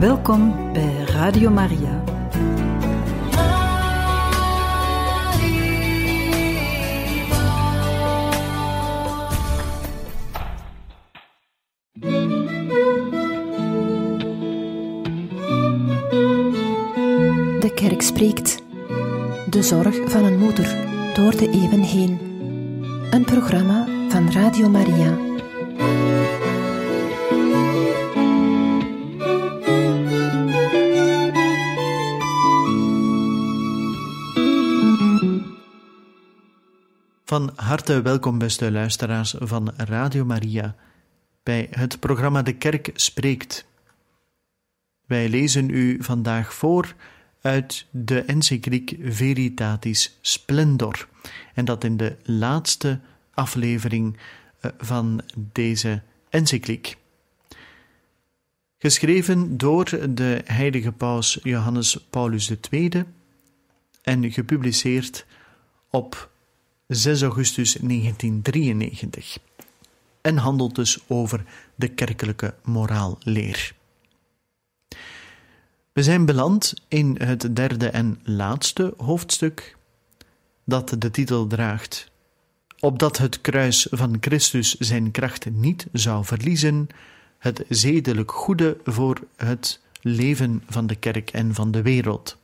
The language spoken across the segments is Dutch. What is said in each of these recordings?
Welkom bij Radio Maria. De kerk spreekt. De zorg van een moeder door de eeuwen heen. Een programma van Radio Maria. Van harte welkom, beste luisteraars van Radio Maria, bij het programma De Kerk Spreekt. Wij lezen u vandaag voor uit de encycliek Veritatis Splendor, en dat in de laatste aflevering eh, van deze encycliek. Geschreven door de heilige paus Johannes Paulus II en gepubliceerd op 6 augustus 1993 en handelt dus over de kerkelijke moraalleer. We zijn beland in het derde en laatste hoofdstuk, dat de titel draagt: Opdat het kruis van Christus zijn kracht niet zou verliezen, het zedelijk goede voor het leven van de kerk en van de wereld.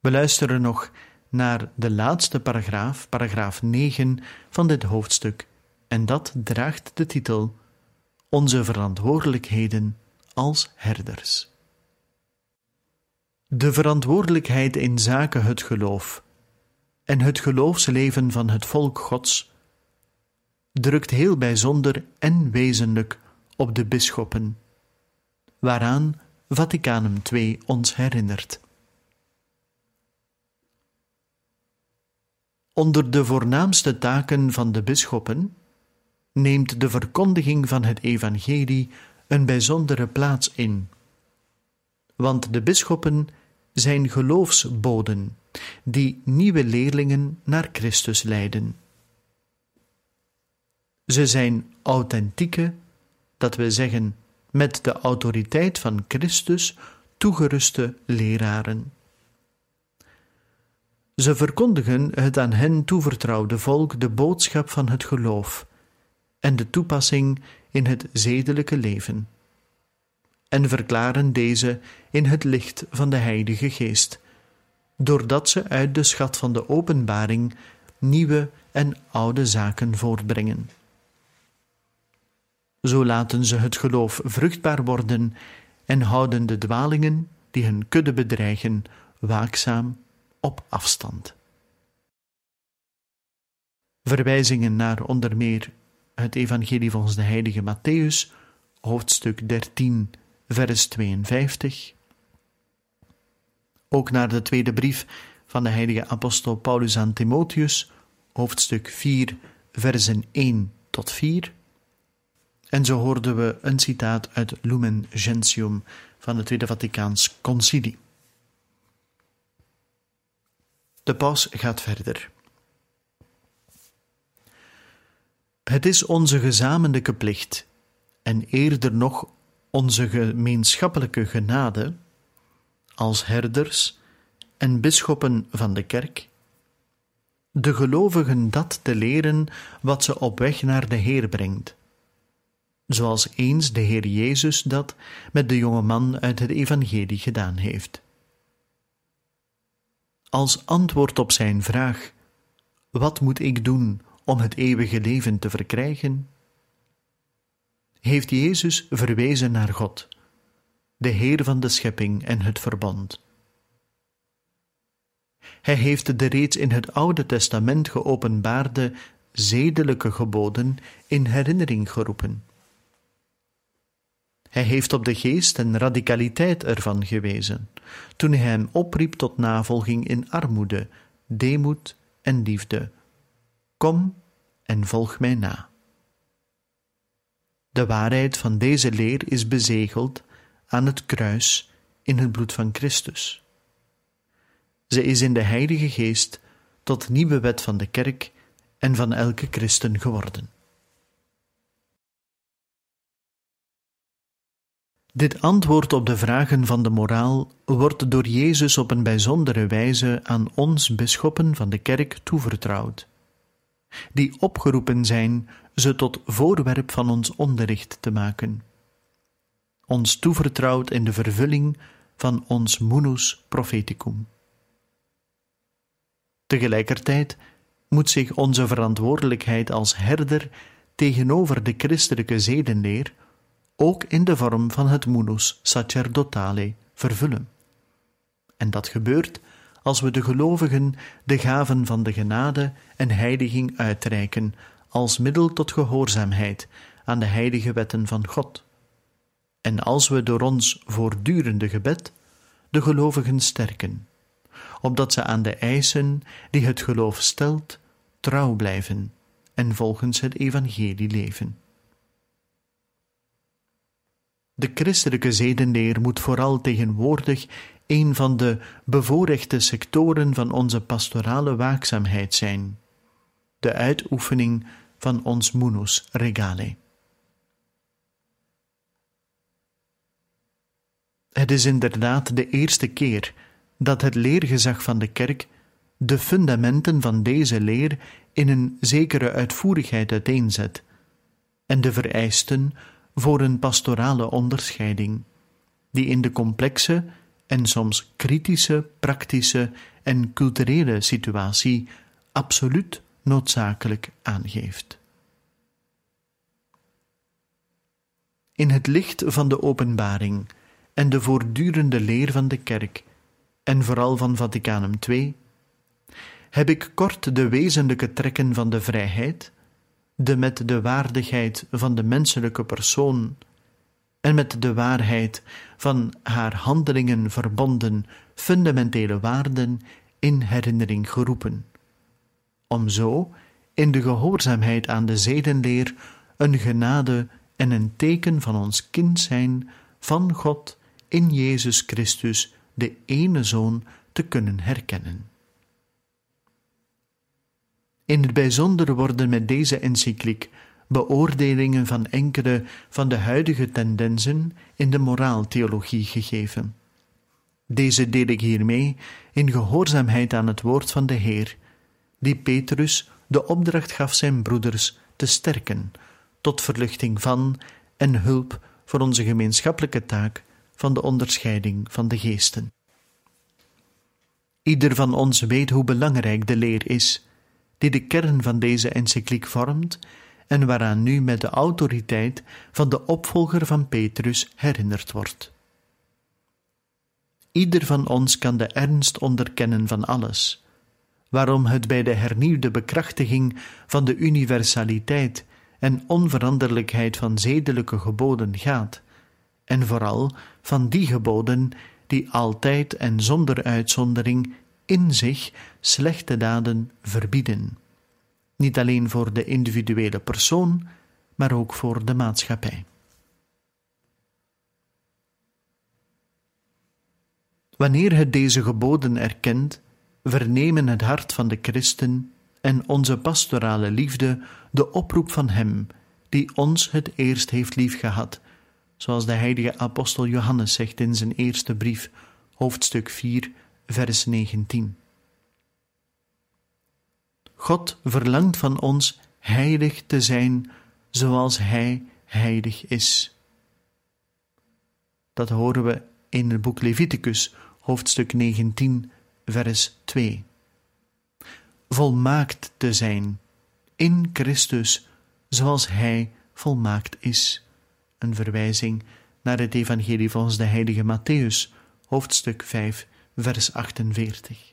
We luisteren nog naar de laatste paragraaf, paragraaf 9 van dit hoofdstuk, en dat draagt de titel Onze verantwoordelijkheden als herders. De verantwoordelijkheid in zaken het geloof en het geloofsleven van het volk Gods drukt heel bijzonder en wezenlijk op de bisschoppen, waaraan Vaticanum II ons herinnert. Onder de voornaamste taken van de bisschoppen neemt de verkondiging van het evangelie een bijzondere plaats in. Want de bisschoppen zijn geloofsboden die nieuwe leerlingen naar Christus leiden. Ze zijn authentieke, dat we zeggen met de autoriteit van Christus toegeruste leraren. Ze verkondigen het aan hen toevertrouwde volk de boodschap van het geloof en de toepassing in het zedelijke leven, en verklaren deze in het licht van de Heilige Geest, doordat ze uit de schat van de openbaring nieuwe en oude zaken voortbrengen. Zo laten ze het geloof vruchtbaar worden en houden de dwalingen die hun kudde bedreigen waakzaam op afstand. Verwijzingen naar onder meer het Evangelie volgens de heilige Matthäus, hoofdstuk 13, vers 52. Ook naar de tweede brief van de heilige apostel Paulus aan Timotheus, hoofdstuk 4, versen 1 tot 4. En zo hoorden we een citaat uit Lumen Gentium van het Tweede Vaticaans Concilie. De paus gaat verder. Het is onze gezamenlijke plicht, en eerder nog onze gemeenschappelijke genade, als herders en bisschoppen van de kerk, de gelovigen dat te leren wat ze op weg naar de Heer brengt, zoals eens de Heer Jezus dat met de jonge man uit het Evangelie gedaan heeft als antwoord op zijn vraag: Wat moet ik doen om het eeuwige leven te verkrijgen? Heeft Jezus verwezen naar God, de Heer van de schepping en het verbond. Hij heeft de reeds in het Oude Testament geopenbaarde zedelijke geboden in herinnering geroepen. Hij heeft op de geest en radicaliteit ervan gewezen, toen hij hem opriep tot navolging in armoede, deemoed en liefde. Kom en volg mij na. De waarheid van deze leer is bezegeld aan het kruis in het bloed van Christus. Ze is in de Heilige Geest tot nieuwe wet van de kerk en van elke christen geworden. Dit antwoord op de vragen van de moraal wordt door Jezus op een bijzondere wijze aan ons bisschoppen van de kerk toevertrouwd, die opgeroepen zijn ze tot voorwerp van ons onderricht te maken. Ons toevertrouwd in de vervulling van ons munus propheticum. Tegelijkertijd moet zich onze verantwoordelijkheid als herder tegenover de christelijke zedenleer ook in de vorm van het munus sacerdotale vervullen. En dat gebeurt als we de gelovigen de gaven van de genade en heiliging uitreiken als middel tot gehoorzaamheid aan de heilige wetten van God. En als we door ons voortdurende gebed de gelovigen sterken, opdat ze aan de eisen die het geloof stelt trouw blijven en volgens het evangelie leven. De christelijke zedenleer moet vooral tegenwoordig een van de bevoorrechte sectoren van onze pastorale waakzaamheid zijn, de uitoefening van ons munus regale. Het is inderdaad de eerste keer dat het leergezag van de kerk de fundamenten van deze leer in een zekere uitvoerigheid uiteenzet en de vereisten voor een pastorale onderscheiding, die in de complexe en soms kritische, praktische en culturele situatie absoluut noodzakelijk aangeeft. In het licht van de openbaring en de voortdurende leer van de Kerk, en vooral van Vaticanum II, heb ik kort de wezenlijke trekken van de vrijheid, de met de waardigheid van de menselijke persoon en met de waarheid van haar handelingen verbonden fundamentele waarden in herinnering geroepen, om zo in de gehoorzaamheid aan de zedenleer een genade en een teken van ons kind zijn van God in Jezus Christus, de ene Zoon, te kunnen herkennen. In het bijzonder worden met deze encycliek beoordelingen van enkele van de huidige tendensen in de moraaltheologie gegeven. Deze deel ik hiermee in gehoorzaamheid aan het woord van de Heer, die Petrus de opdracht gaf zijn broeders te sterken, tot verluchting van en hulp voor onze gemeenschappelijke taak van de onderscheiding van de geesten. Ieder van ons weet hoe belangrijk de leer is, die de kern van deze encycliek vormt en waaraan nu met de autoriteit van de opvolger van Petrus herinnerd wordt. Ieder van ons kan de ernst onderkennen van alles, waarom het bij de hernieuwde bekrachtiging van de universaliteit en onveranderlijkheid van zedelijke geboden gaat, en vooral van die geboden die altijd en zonder uitzondering in zich slechte daden verbieden. Niet alleen voor de individuele persoon, maar ook voor de maatschappij. Wanneer het deze geboden erkent, vernemen het hart van de christen en onze pastorale liefde de oproep van Hem, die ons het eerst heeft liefgehad, zoals de heilige apostel Johannes zegt in zijn eerste brief, hoofdstuk 4, vers 19. God verlangt van ons heilig te zijn zoals Hij heilig is. Dat horen we in het boek Leviticus, hoofdstuk 19, vers 2. Volmaakt te zijn in Christus zoals Hij volmaakt is. Een verwijzing naar het Evangelie volgens de heilige Matthäus, hoofdstuk 5, vers 48.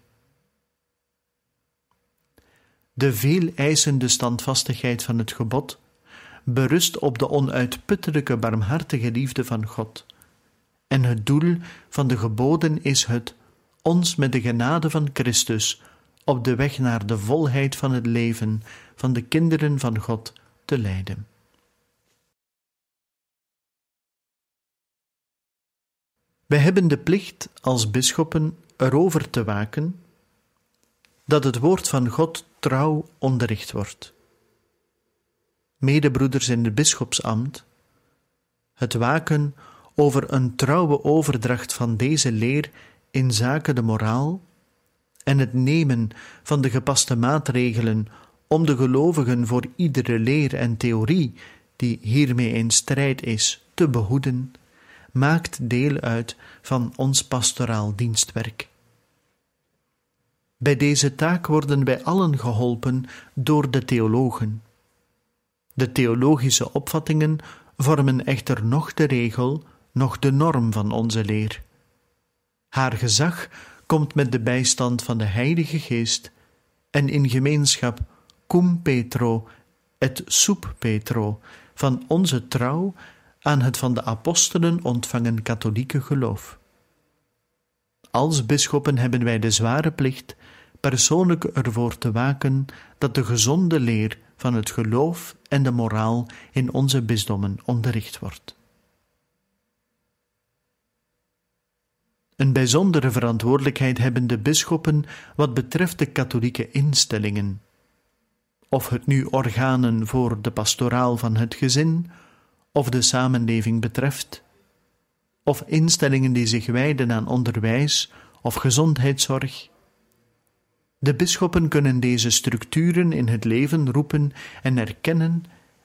De veel eisende standvastigheid van het gebod berust op de onuitputtelijke barmhartige liefde van God. En het doel van de geboden is het ons met de genade van Christus op de weg naar de volheid van het leven van de kinderen van God te leiden. Wij hebben de plicht als bisschoppen erover te waken dat het woord van God trouw onderricht wordt. Medebroeders in het bisschopsambt, het waken over een trouwe overdracht van deze leer in zaken de moraal en het nemen van de gepaste maatregelen om de gelovigen voor iedere leer en theorie die hiermee in strijd is te behoeden, maakt deel uit van ons pastoraal dienstwerk. Bij deze taak worden wij allen geholpen door de theologen. De theologische opvattingen vormen echter nog de regel, nog de norm van onze leer. Haar gezag komt met de bijstand van de Heilige Geest en in gemeenschap cum Petro et sub Petro van onze trouw aan het van de apostelen ontvangen katholieke geloof. Als bisschoppen hebben wij de zware plicht persoonlijk ervoor te waken dat de gezonde leer van het geloof en de moraal in onze bisdommen onderricht wordt. Een bijzondere verantwoordelijkheid hebben de bisschoppen wat betreft de katholieke instellingen. Of het nu organen voor de pastoraal van het gezin of de samenleving betreft, of instellingen die zich wijden aan onderwijs of gezondheidszorg. De bisschoppen kunnen deze structuren in het leven roepen en erkennen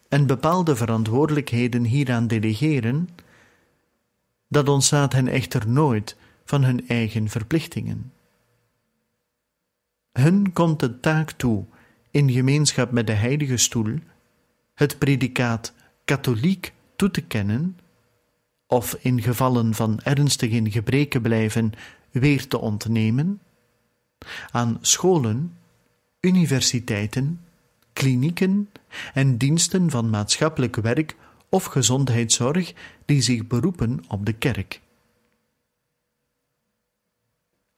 en bepaalde verantwoordelijkheden hieraan delegeren. Dat ontstaat hen echter nooit van hun eigen verplichtingen. Hun komt de taak toe, in gemeenschap met de Heilige Stoel, het predicaat katholiek toe te kennen, of in gevallen van ernstig in gebreken blijven weer te ontnemen, aan scholen, universiteiten, klinieken en diensten van maatschappelijk werk of gezondheidszorg die zich beroepen op de kerk.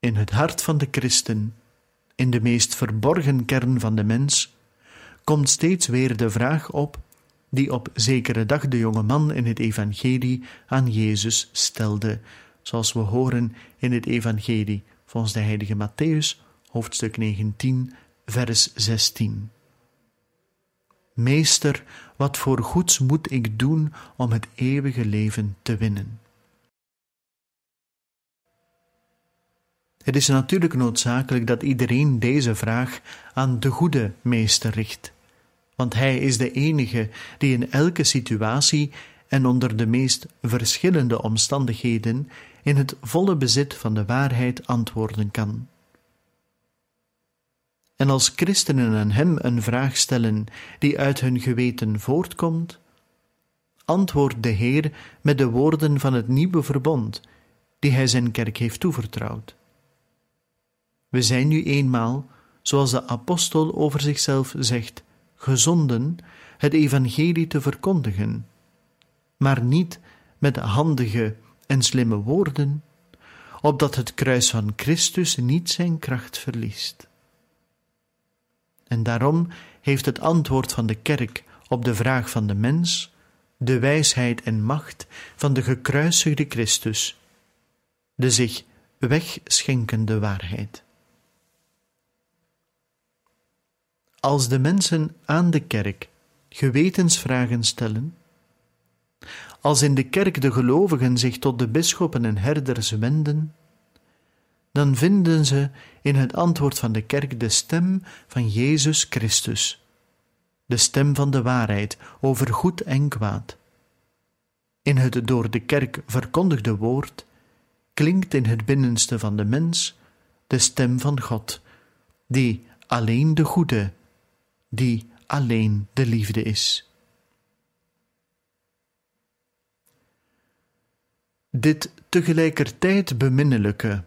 In het hart van de christen, in de meest verborgen kern van de mens, komt steeds weer de vraag op die op zekere dag de jonge man in het evangelie aan Jezus stelde, zoals we horen in het evangelie volgens de heilige Matthäus, hoofdstuk 19, vers 16. Meester, wat voor goeds moet ik doen om het eeuwige leven te winnen? Het is natuurlijk noodzakelijk dat iedereen deze vraag aan de goede meester richt, want hij is de enige die in elke situatie en onder de meest verschillende omstandigheden in het volle bezit van de waarheid antwoorden kan. En als christenen aan hem een vraag stellen die uit hun geweten voortkomt, antwoordt de Heer met de woorden van het nieuwe verbond, die hij zijn kerk heeft toevertrouwd. We zijn nu eenmaal, zoals de apostel over zichzelf zegt, gezonden het evangelie te verkondigen, maar niet met handige en slimme woorden, opdat het kruis van Christus niet zijn kracht verliest. En daarom heeft het antwoord van de kerk op de vraag van de mens de wijsheid en macht van de gekruisigde Christus, de zich wegschenkende waarheid. Als de mensen aan de kerk gewetensvragen stellen, als in de kerk de gelovigen zich tot de bisschoppen en herders wenden, dan vinden ze in het antwoord van de kerk de stem van Jezus Christus, de stem van de waarheid over goed en kwaad. In het door de kerk verkondigde woord klinkt in het binnenste van de mens de stem van God, die alleen de goede, die alleen de liefde is. Dit tegelijkertijd beminnelijke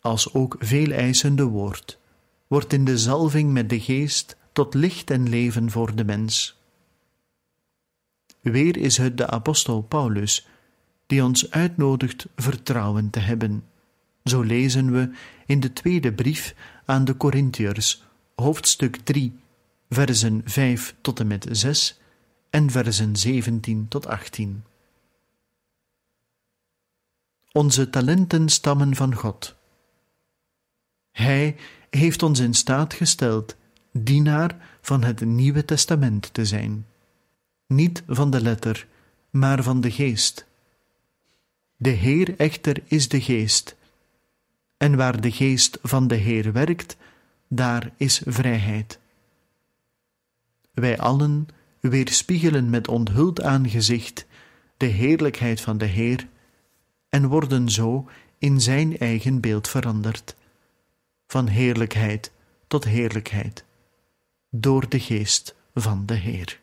als ook veel eisende woord, wordt in de zalving met de geest tot licht en leven voor de mens. Weer is het de apostel Paulus die ons uitnodigt vertrouwen te hebben. Zo lezen we in de tweede brief aan de Corinthiërs, hoofdstuk 3, versen 5 tot en met 6 en versen 17 tot 18. Onze talenten stammen van God. Hij heeft ons in staat gesteld dienaar van het Nieuwe Testament te zijn, niet van de letter, maar van de geest. De Heer echter is de Geest. En waar de Geest van de Heer werkt, daar is vrijheid. Wij allen weerspiegelen met onthuld aangezicht de heerlijkheid van de Heer en worden zo in Zijn eigen beeld veranderd, van heerlijkheid tot heerlijkheid, door de Geest van de Heer.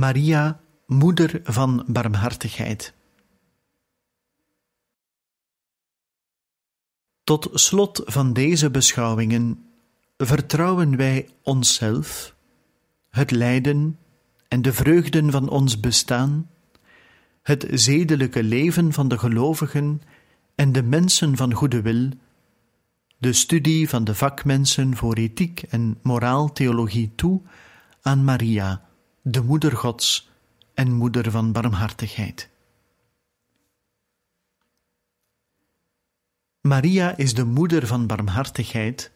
Maria, moeder van barmhartigheid. Tot slot van deze beschouwingen vertrouwen wij onszelf, het lijden en de vreugden van ons bestaan, het zedelijke leven van de gelovigen en de mensen van goede wil, de studie van de vakmensen voor ethiek en moraaltheologie toe aan Maria de moeder Gods en moeder van barmhartigheid. Maria is de moeder van barmhartigheid,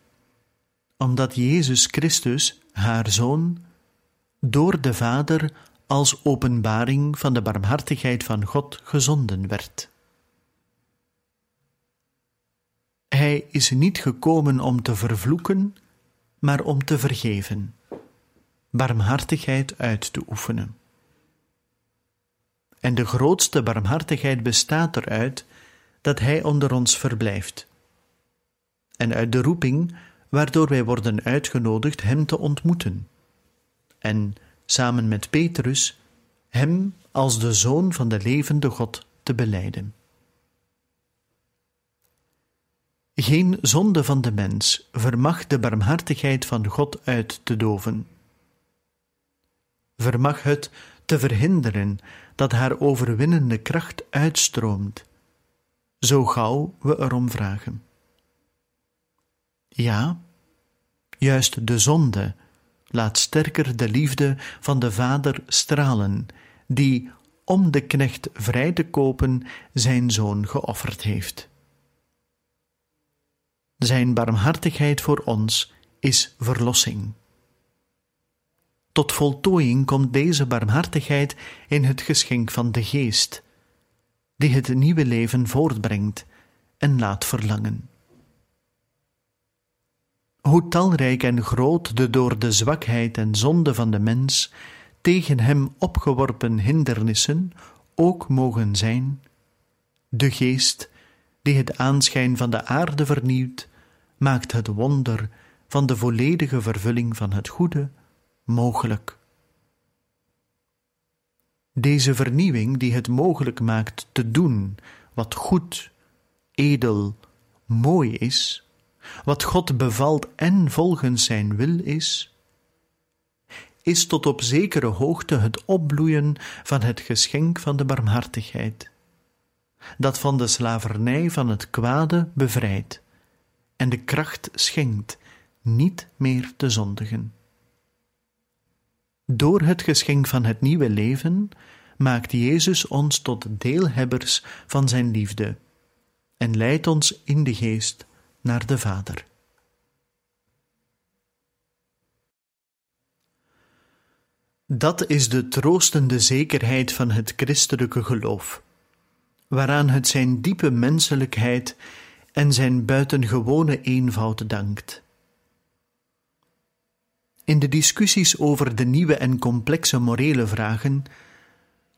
omdat Jezus Christus, haar zoon, door de Vader als openbaring van de barmhartigheid van God gezonden werd. Hij is niet gekomen om te vervloeken, maar om te vergeven barmhartigheid uit te oefenen. En de grootste barmhartigheid bestaat eruit dat Hij onder ons verblijft. En uit de roeping waardoor wij worden uitgenodigd Hem te ontmoeten. En samen met Petrus Hem als de Zoon van de levende God te beleiden. Geen zonde van de mens vermag de barmhartigheid van God uit te doven vermag het te verhinderen dat haar overwinnende kracht uitstroomt, zo gauw we erom vragen. Ja, juist de zonde laat sterker de liefde van de Vader stralen, die, om de knecht vrij te kopen, zijn zoon geofferd heeft. Zijn barmhartigheid voor ons is verlossing. Tot voltooiing komt deze barmhartigheid in het geschenk van de Geest, die het nieuwe leven voortbrengt en laat verlangen. Hoe talrijk en groot de door de zwakheid en zonde van de mens tegen hem opgeworpen hindernissen ook mogen zijn, de Geest, die het aanschijn van de aarde vernieuwt, maakt het wonder van de volledige vervulling van het goede mogelijk. Deze vernieuwing die het mogelijk maakt te doen wat goed, edel, mooi is, wat God bevalt en volgens zijn wil is, is tot op zekere hoogte het opbloeien van het geschenk van de barmhartigheid, dat van de slavernij van het kwade bevrijdt en de kracht schenkt niet meer te zondigen. Door het geschenk van het nieuwe leven maakt Jezus ons tot deelhebbers van zijn liefde en leidt ons in de geest naar de Vader. Dat is de troostende zekerheid van het christelijke geloof, waaraan het zijn diepe menselijkheid en zijn buitengewone eenvoud dankt. In de discussies over de nieuwe en complexe morele vragen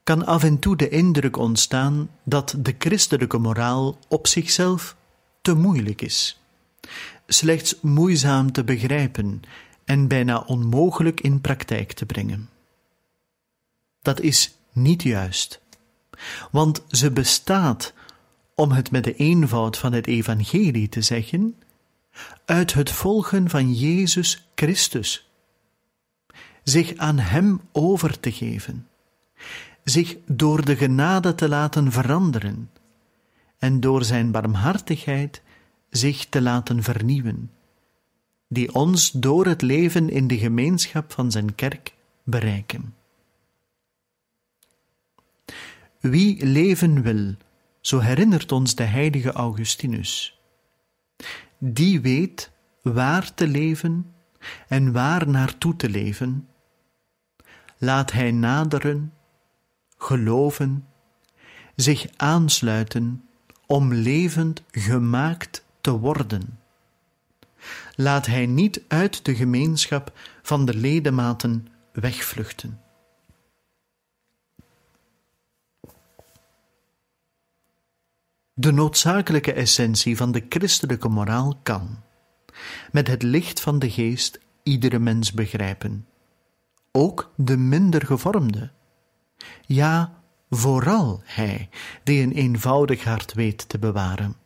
kan af en toe de indruk ontstaan dat de christelijke moraal op zichzelf te moeilijk is, slechts moeizaam te begrijpen en bijna onmogelijk in praktijk te brengen. Dat is niet juist, want ze bestaat, om het met de eenvoud van het evangelie te zeggen, uit het volgen van Jezus Christus, zich aan Hem over te geven, zich door de genade te laten veranderen en door Zijn barmhartigheid zich te laten vernieuwen, die ons door het leven in de gemeenschap van Zijn kerk bereiken. Wie leven wil, zo herinnert ons de heilige Augustinus. Die weet waar te leven en waar naartoe te leven. Laat hij naderen, geloven, zich aansluiten om levend gemaakt te worden. Laat hij niet uit de gemeenschap van de ledematen wegvluchten. De noodzakelijke essentie van de christelijke moraal kan, met het licht van de geest, iedere mens begrijpen, ook de minder gevormde. Ja, vooral hij die een eenvoudig hart weet te bewaren.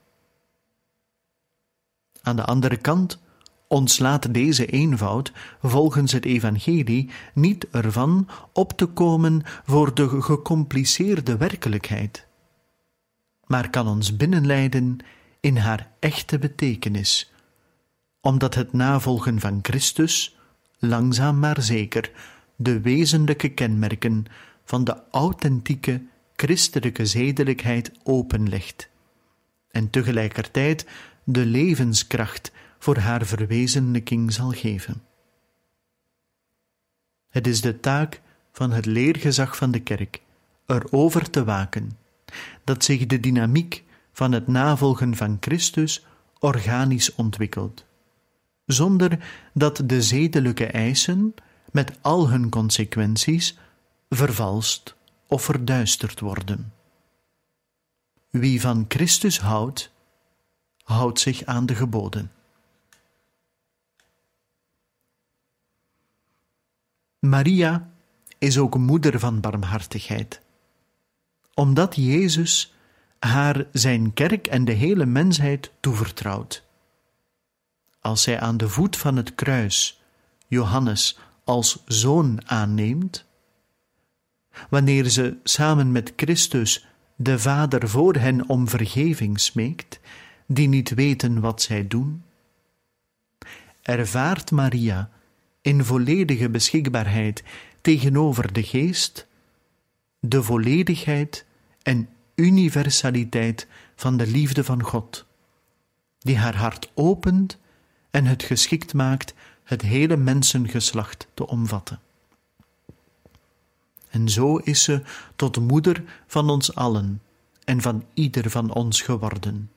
Aan de andere kant ontslaat deze eenvoud volgens het evangelie niet ervan op te komen voor de gecompliceerde werkelijkheid maar kan ons binnenleiden in haar echte betekenis, omdat het navolgen van Christus langzaam maar zeker de wezenlijke kenmerken van de authentieke christelijke zedelijkheid openlegt en tegelijkertijd de levenskracht voor haar verwezenlijking zal geven. Het is de taak van het leergezag van de kerk erover te waken dat zich de dynamiek van het navolgen van Christus organisch ontwikkelt, zonder dat de zedelijke eisen, met al hun consequenties, vervalst of verduisterd worden. Wie van Christus houdt, houdt zich aan de geboden. Maria is ook moeder van barmhartigheid omdat Jezus haar zijn kerk en de hele mensheid toevertrouwt. Als zij aan de voet van het kruis Johannes als zoon aanneemt, wanneer ze samen met Christus de Vader voor hen om vergeving smeekt, die niet weten wat zij doen, ervaart Maria in volledige beschikbaarheid tegenover de Geest de volledigheid en universaliteit van de liefde van God, die haar hart opent en het geschikt maakt het hele mensengeslacht te omvatten. En zo is ze tot moeder van ons allen en van ieder van ons geworden.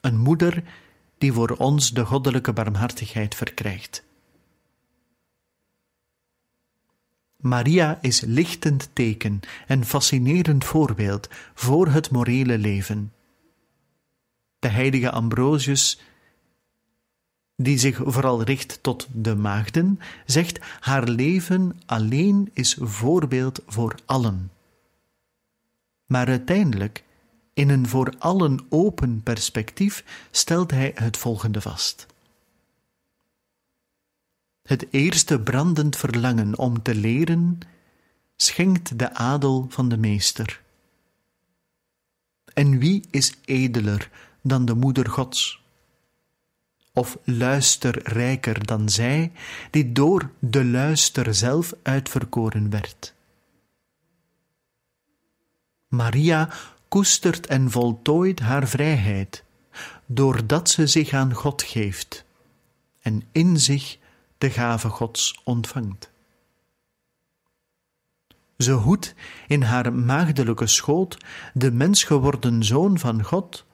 Een moeder die voor ons de goddelijke barmhartigheid verkrijgt. Maria is lichtend teken en fascinerend voorbeeld voor het morele leven. De heilige Ambrosius, die zich vooral richt tot de maagden, zegt: haar leven alleen is voorbeeld voor allen. Maar uiteindelijk, in een voor allen open perspectief, stelt hij het volgende vast. Het eerste brandend verlangen om te leren schenkt de adel van de meester. En wie is edeler dan de moeder Gods? Of luisterrijker dan zij, die door de luister zelf uitverkoren werd? Maria koestert en voltooit haar vrijheid, doordat ze zich aan God geeft en in zich de gave Gods ontvangt. Ze hoedt in haar maagdelijke schoot de mens geworden zoon van God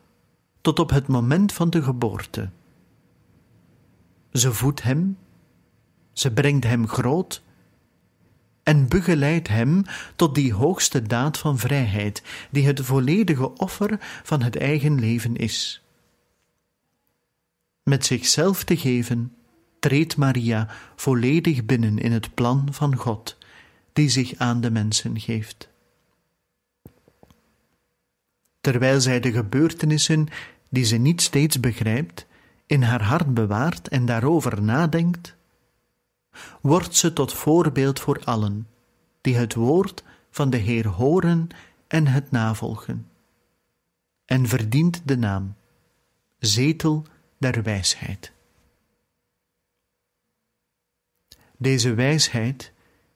tot op het moment van de geboorte. Ze voedt hem, ze brengt hem groot en begeleidt hem tot die hoogste daad van vrijheid, die het volledige offer van het eigen leven is. Met zichzelf te geven, treedt Maria volledig binnen in het plan van God, die zich aan de mensen geeft. Terwijl zij de gebeurtenissen, die ze niet steeds begrijpt, in haar hart bewaart en daarover nadenkt, wordt ze tot voorbeeld voor allen, die het woord van de Heer horen en het navolgen, en verdient de naam, zetel der wijsheid. Deze wijsheid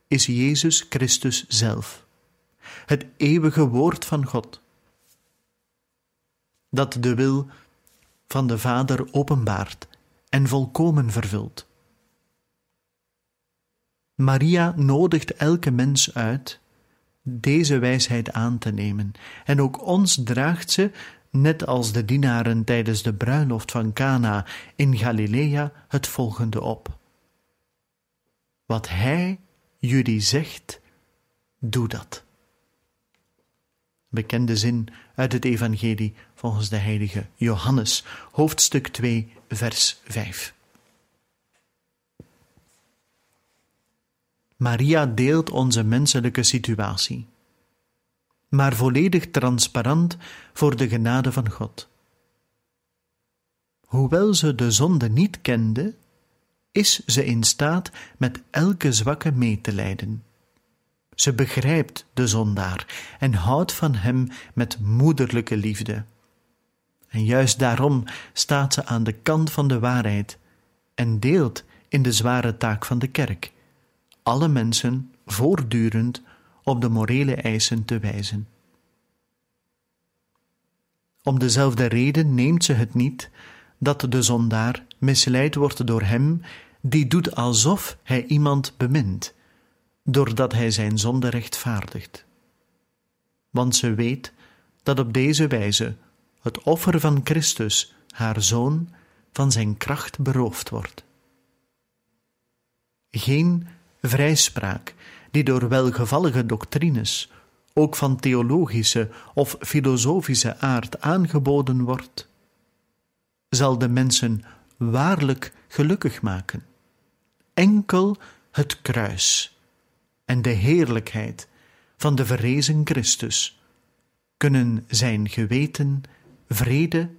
is Jezus Christus zelf, het eeuwige woord van God, dat de wil van de Vader openbaart en volkomen vervult. Maria nodigt elke mens uit deze wijsheid aan te nemen, en ook ons draagt ze, net als de dienaren tijdens de bruiloft van Cana in Galilea, het volgende op. Wat hij jullie zegt, doe dat. Bekende zin uit het Evangelie volgens de heilige Johannes, hoofdstuk 2, vers 5. Maria deelt onze menselijke situatie, maar volledig transparant voor de genade van God. Hoewel ze de zonde niet kende, is ze in staat met elke zwakke mee te lijden. Ze begrijpt de zondaar en houdt van hem met moederlijke liefde. En juist daarom staat ze aan de kant van de waarheid en deelt in de zware taak van de kerk, alle mensen voortdurend op de morele eisen te wijzen. Om dezelfde reden neemt ze het niet dat de zondaar misleid wordt door hem die doet alsof hij iemand bemint, doordat hij zijn zonde rechtvaardigt. Want ze weet dat op deze wijze het offer van Christus, haar zoon, van zijn kracht beroofd wordt. Geen vrijspraak die door welgevallige doctrines, ook van theologische of filosofische aard aangeboden wordt, zal de mensen waarlijk gelukkig maken. Enkel het kruis en de heerlijkheid van de verrezen Christus kunnen zijn geweten vrede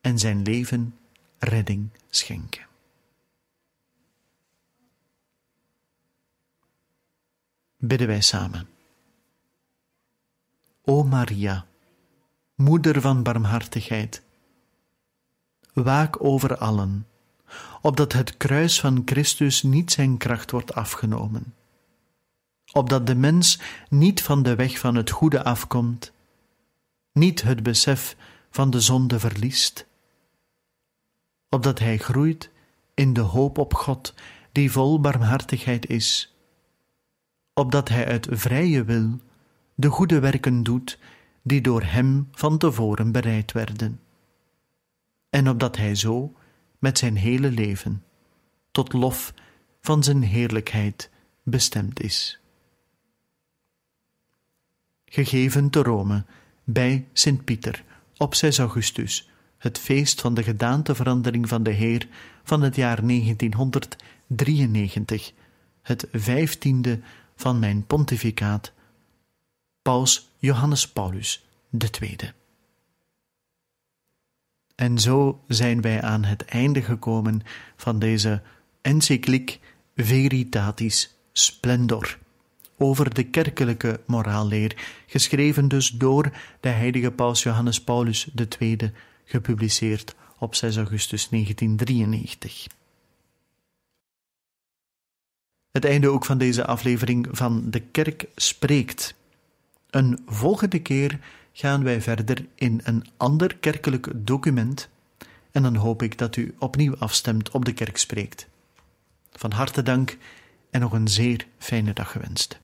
en zijn leven redding schenken. Bidden wij samen. O Maria, Moeder van barmhartigheid, waak over allen, opdat het kruis van Christus niet zijn kracht wordt afgenomen, opdat de mens niet van de weg van het goede afkomt, niet het besef van de zonde verliest, opdat hij groeit in de hoop op God, die vol barmhartigheid is, opdat hij uit vrije wil de goede werken doet die door hem van tevoren bereid werden en opdat hij zo met zijn hele leven tot lof van zijn heerlijkheid bestemd is. Gegeven te Rome bij Sint Pieter op 6 augustus het feest van de gedaanteverandering van de Heer van het jaar 1993, het vijftiende van mijn pontificaat, Paus Johannes Paulus II. En zo zijn wij aan het einde gekomen van deze encycliek Veritatis Splendor over de kerkelijke moraalleer, geschreven dus door de heilige paus Johannes Paulus II, gepubliceerd op 6 augustus 1993. Het einde ook van deze aflevering van De Kerk Spreekt. Een volgende keer gaan wij verder in een ander kerkelijk document en dan hoop ik dat u opnieuw afstemt op De Kerk Spreekt. Van harte dank en nog een zeer fijne dag gewenst.